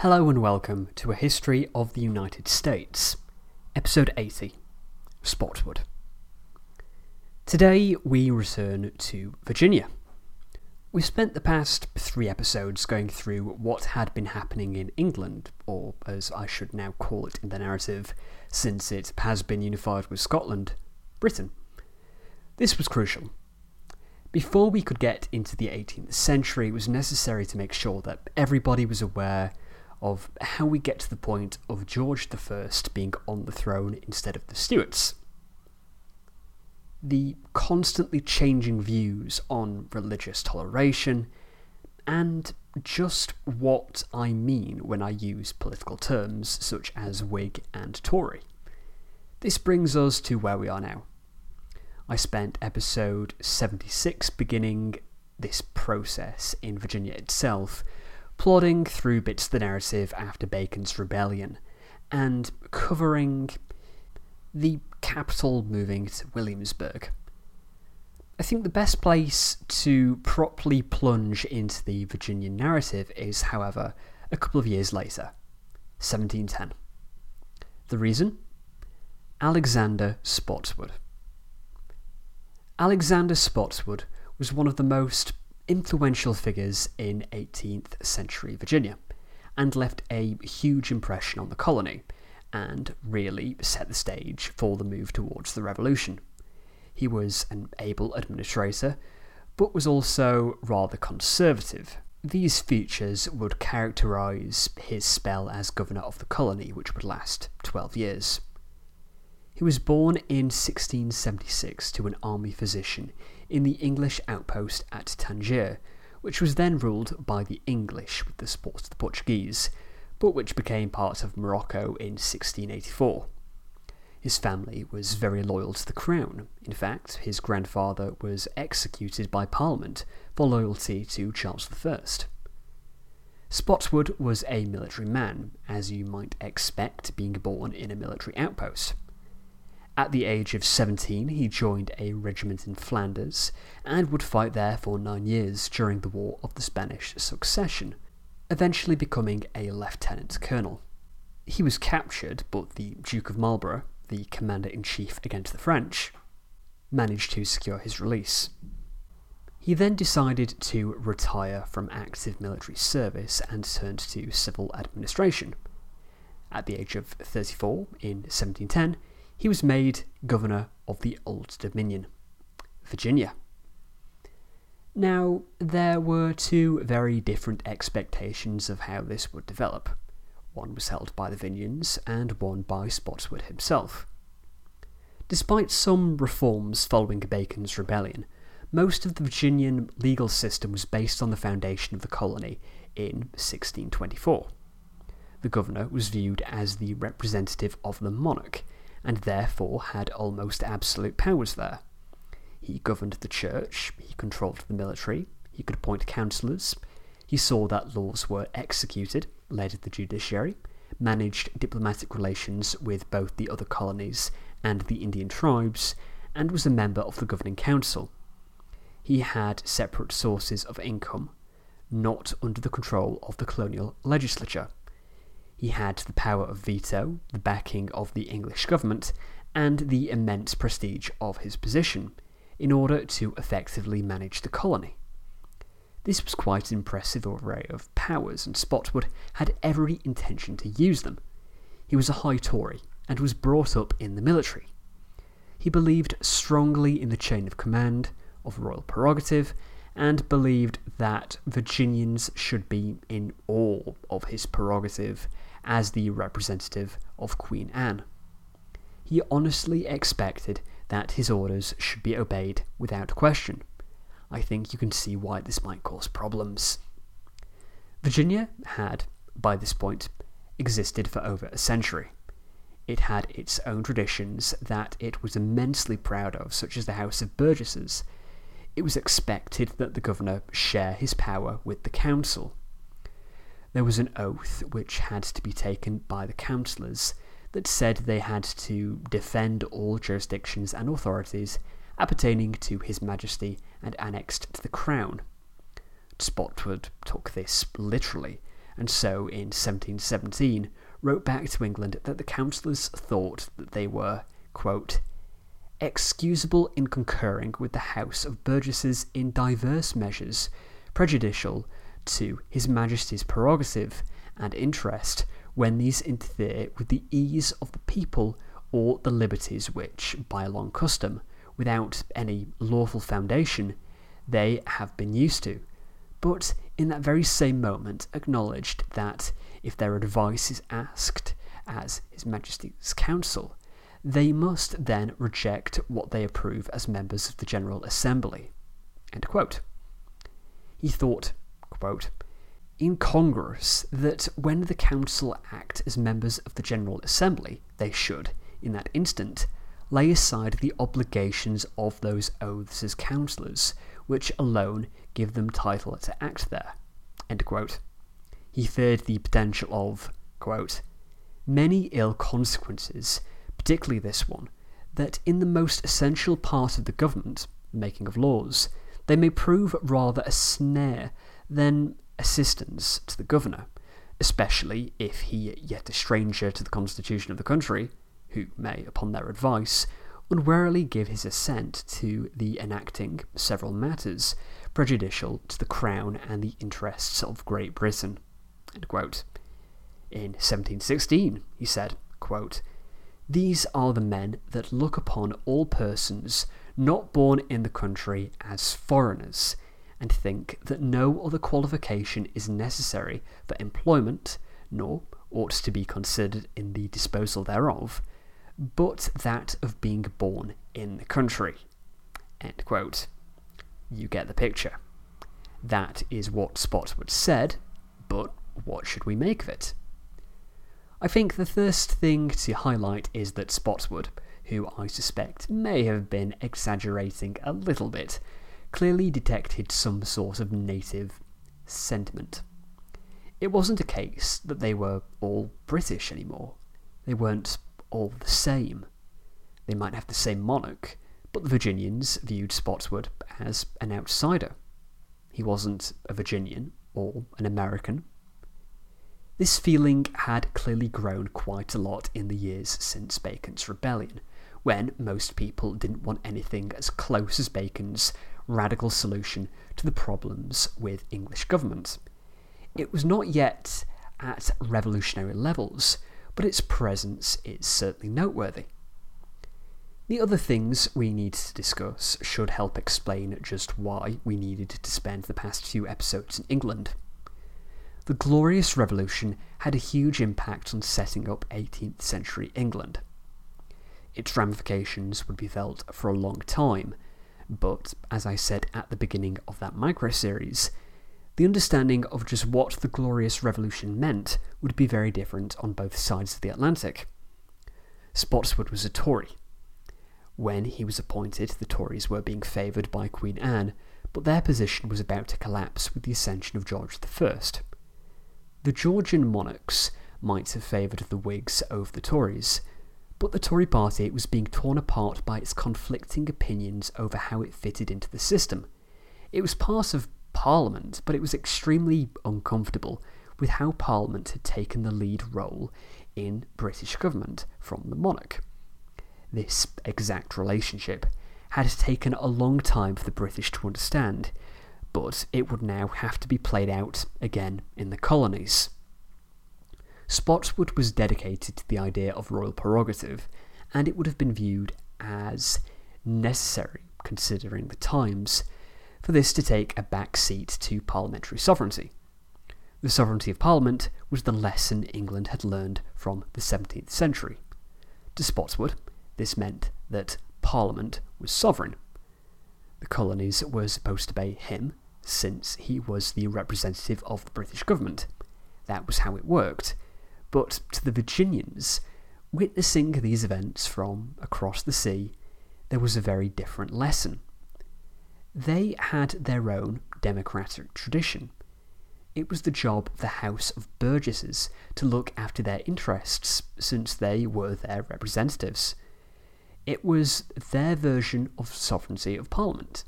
Hello and welcome to A History of the United States, Episode 80 Spotswood. Today we return to Virginia. We spent the past three episodes going through what had been happening in England, or as I should now call it in the narrative, since it has been unified with Scotland, Britain. This was crucial. Before we could get into the 18th century, it was necessary to make sure that everybody was aware of how we get to the point of George I being on the throne instead of the Stuarts. The constantly changing views on religious toleration, and just what I mean when I use political terms such as Whig and Tory. This brings us to where we are now. I spent episode 76 beginning this process in Virginia itself plodding through bits of the narrative after Bacon's rebellion, and covering the capital moving to Williamsburg. I think the best place to properly plunge into the Virginian narrative is, however, a couple of years later, 1710. The reason? Alexander Spotswood. Alexander Spotswood was one of the most influential figures in 18th century Virginia and left a huge impression on the colony and really set the stage for the move towards the revolution. He was an able administrator, but was also rather conservative. These features would characterise his spell as governor of the colony, which would last 12 years. He was born in 1676 to an army physician in the English outpost at Tangier, which was then ruled by the English with the support of the Portuguese, but which became part of Morocco in 1684. His family was very loyal to the crown. In fact, his grandfather was executed by Parliament for loyalty to Charles I. Spotswood was a military man, as you might expect being born in a military outpost. At the age of 17, he joined a regiment in Flanders and would fight there for nine years during the War of the Spanish Succession, eventually becoming a lieutenant colonel. He was captured, but the Duke of Marlborough, the commander in chief against the French, managed to secure his release. He then decided to retire from active military service and turned to civil administration. At the age of 34, in 1710, he was made governor of the Old Dominion, Virginia. Now, there were two very different expectations of how this would develop. One was held by the Virginians, and one by Spotswood himself. Despite some reforms following Bacon's rebellion, most of the Virginian legal system was based on the foundation of the colony in 1624. The governor was viewed as the representative of the monarch, and therefore had almost absolute powers there. He governed the church, he controlled the military, he could appoint councillors, he saw that laws were executed, led the judiciary, managed diplomatic relations with both the other colonies and the Indian tribes, and was a member of the governing council. He had separate sources of income, not under the control of the colonial legislature. He had the power of veto, the backing of the English government, and the immense prestige of his position, in order to effectively manage the colony. This was quite an impressive array of powers, and Spotswood had every intention to use them. He was a high Tory, and was brought up in the military. He believed strongly in the chain of command, of royal prerogative, and believed that Virginians should be in awe of his prerogative as the representative of Queen Anne. He honestly expected that his orders should be obeyed without question. I think you can see why this might cause problems. Virginia had, by this point, existed for over a century. It had its own traditions that it was immensely proud of, such as the House of Burgesses. It was expected that the governor share his power with the council, there was an oath which had to be taken by the councillors that said they had to defend all jurisdictions and authorities appertaining to His Majesty and annexed to the Crown. Spotswood took this literally and so in 1717 wrote back to England that the councillors thought that they were, quote, excusable in concurring with the House of Burgesses in divers measures prejudicial to His Majesty's prerogative and interest when these interfere with the ease of the people or the liberties which, by long custom, without any lawful foundation, they have been used to, but in that very same moment acknowledged that if their advice is asked as His Majesty's Council, they must then reject what they approve as members of the General Assembly. He thought, quote, incongruous that when the Council act as members of the General Assembly, they should, in that instant, lay aside the obligations of those oaths as councillors, which alone give them title to act there. He feared the potential of, quote, many ill consequences particularly this one, that in the most essential part of the government, making of laws, they may prove rather a snare than assistance to the governor, especially if he yet a stranger to the constitution of the country, who may, upon their advice, unwarily give his assent to the enacting several matters prejudicial to the crown and the interests of Great Britain. In 1716, he said, quote, these are the men that look upon all persons not born in the country as foreigners, and think that no other qualification is necessary for employment, nor ought to be considered in the disposal thereof, but that of being born in the country. End quote. You get the picture. That is what Spotswood said, but what should we make of it? I think the first thing to highlight is that Spotswood, who I suspect may have been exaggerating a little bit, clearly detected some sort of native sentiment. It wasn't a case that they were all British anymore. They weren't all the same. They might have the same monarch, but the Virginians viewed Spotswood as an outsider. He wasn't a Virginian or an American this feeling had clearly grown quite a lot in the years since Bacon's rebellion, when most people didn't want anything as close as Bacon's radical solution to the problems with English government. It was not yet at revolutionary levels, but its presence is certainly noteworthy. The other things we need to discuss should help explain just why we needed to spend the past few episodes in England. The Glorious Revolution had a huge impact on setting up 18th century England. Its ramifications would be felt for a long time, but as I said at the beginning of that micro series, the understanding of just what the Glorious Revolution meant would be very different on both sides of the Atlantic. Spotswood was a Tory. When he was appointed, the Tories were being favoured by Queen Anne, but their position was about to collapse with the accession of George I. The Georgian monarchs might have favoured the Whigs over the Tories, but the Tory party was being torn apart by its conflicting opinions over how it fitted into the system. It was part of Parliament, but it was extremely uncomfortable with how Parliament had taken the lead role in British government from the monarch. This exact relationship had taken a long time for the British to understand, but it would now have to be played out again in the colonies. Spotswood was dedicated to the idea of royal prerogative, and it would have been viewed as necessary, considering the times, for this to take a back seat to parliamentary sovereignty. The sovereignty of Parliament was the lesson England had learned from the 17th century. To Spotswood, this meant that Parliament was sovereign. The colonies were supposed to obey him, since he was the representative of the British government. That was how it worked. But to the Virginians, witnessing these events from across the sea, there was a very different lesson. They had their own democratic tradition. It was the job of the House of Burgesses to look after their interests, since they were their representatives. It was their version of sovereignty of Parliament.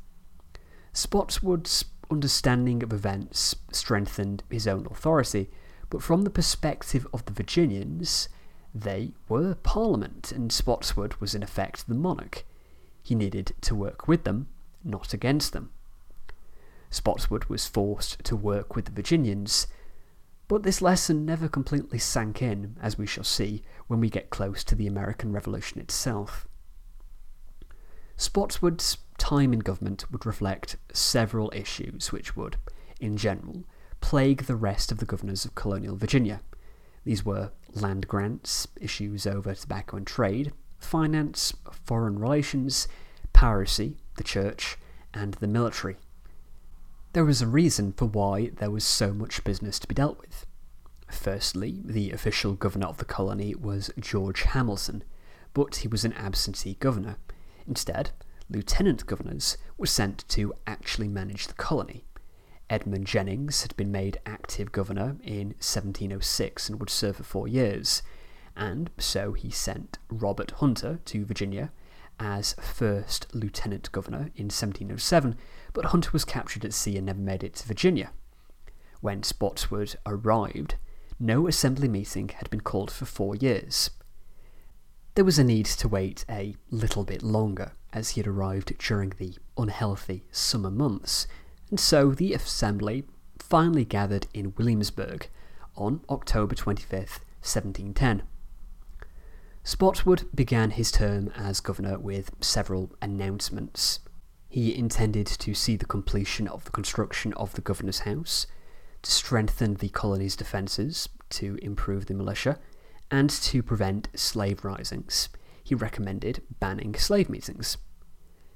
Spotswood's understanding of events strengthened his own authority, but from the perspective of the Virginians, they were Parliament, and Spotswood was in effect the monarch. He needed to work with them, not against them. Spotswood was forced to work with the Virginians, but this lesson never completely sank in, as we shall see when we get close to the American Revolution itself. Spotswood's time in government would reflect several issues which would, in general, plague the rest of the governors of colonial Virginia. These were land grants, issues over tobacco and trade, finance, foreign relations, piracy, the church, and the military. There was a reason for why there was so much business to be dealt with. Firstly, the official governor of the colony was George Hamilton, but he was an absentee governor. Instead, lieutenant governors were sent to actually manage the colony. Edmund Jennings had been made active governor in 1706 and would serve for four years, and so he sent Robert Hunter to Virginia as first lieutenant governor in 1707, but Hunter was captured at sea and never made it to Virginia. When Spotswood arrived, no assembly meeting had been called for four years. There was a need to wait a little bit longer, as he had arrived during the unhealthy summer months, and so the assembly finally gathered in Williamsburg on October 25th, 1710. Spotswood began his term as governor with several announcements. He intended to see the completion of the construction of the governor's house, to strengthen the colony's defences, to improve the militia, and to prevent slave risings. He recommended banning slave meetings.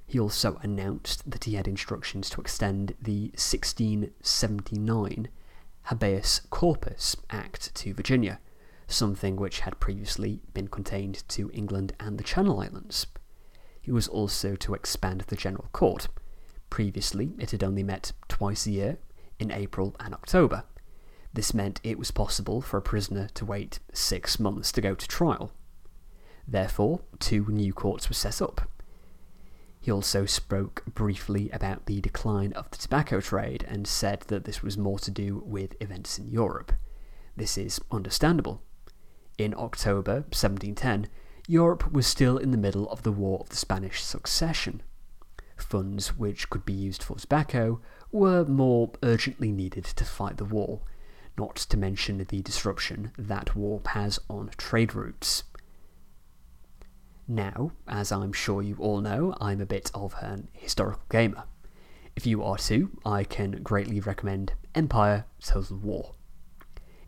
He also announced that he had instructions to extend the 1679 Habeas Corpus Act to Virginia, something which had previously been contained to England and the Channel Islands. He was also to expand the General Court. Previously, it had only met twice a year, in April and October. This meant it was possible for a prisoner to wait six months to go to trial. Therefore, two new courts were set up he also spoke briefly about the decline of the tobacco trade and said that this was more to do with events in Europe. This is understandable. In October 1710, Europe was still in the middle of the War of the Spanish Succession. Funds which could be used for tobacco were more urgently needed to fight the war, not to mention the disruption that war has on trade routes. Now, as I'm sure you all know, I'm a bit of an historical gamer. If you are too, I can greatly recommend Empire Total War.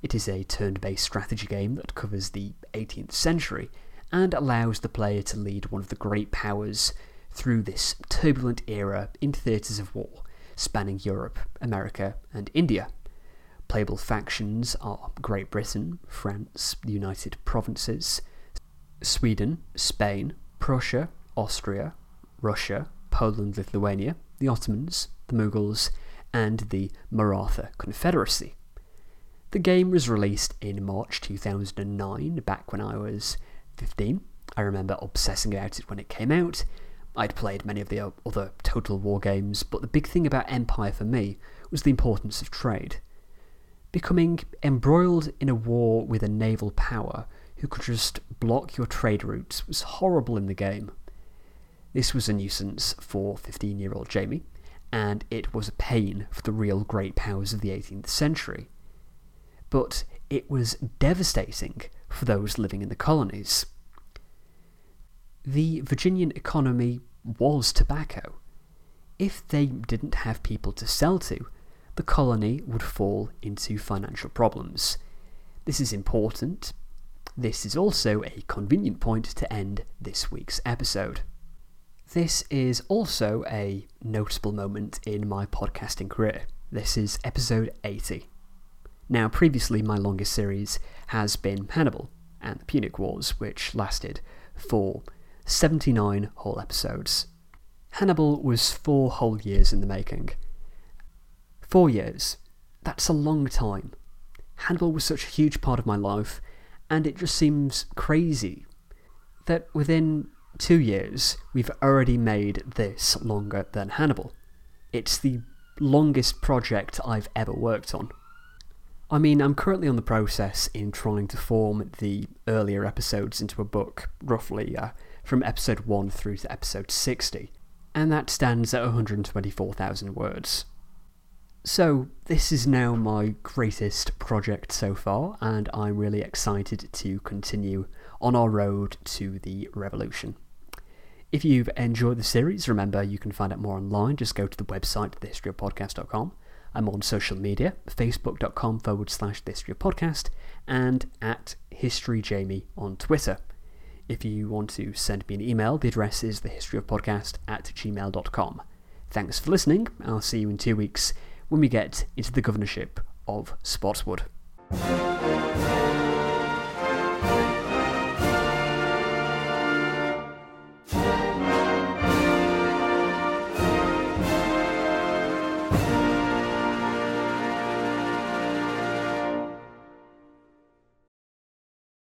It is a turn based strategy game that covers the 18th century and allows the player to lead one of the great powers through this turbulent era in theatres of war, spanning Europe, America, and India. Playable factions are Great Britain, France, the United Provinces, Sweden, Spain, Prussia, Austria, Russia, Poland, Lithuania, the Ottomans, the Mughals, and the Maratha Confederacy. The game was released in March 2009, back when I was 15. I remember obsessing about it when it came out. I'd played many of the other Total War games, but the big thing about Empire for me was the importance of trade. Becoming embroiled in a war with a naval power who could just block your trade routes was horrible in the game. This was a nuisance for 15 year old Jamie, and it was a pain for the real great powers of the 18th century. But it was devastating for those living in the colonies. The Virginian economy was tobacco. If they didn't have people to sell to, the colony would fall into financial problems. This is important this is also a convenient point to end this week's episode. This is also a notable moment in my podcasting career. This is episode 80. Now, previously, my longest series has been Hannibal and the Punic Wars, which lasted for 79 whole episodes. Hannibal was four whole years in the making. Four years. That's a long time. Hannibal was such a huge part of my life, and it just seems crazy that within two years we've already made this longer than Hannibal. It's the longest project I've ever worked on. I mean, I'm currently on the process in trying to form the earlier episodes into a book, roughly uh, from episode 1 through to episode 60, and that stands at 124,000 words. So, this is now my greatest project so far, and I'm really excited to continue on our road to the revolution. If you've enjoyed the series, remember you can find out more online. Just go to the website, thehistoryofpodcast.com. I'm on social media, facebook.com forward slash thehistoryofpodcast, and at historyjamie on Twitter. If you want to send me an email, the address is thehistoryofpodcast at gmail.com. Thanks for listening. I'll see you in two weeks when we get into the governorship of Spotswood.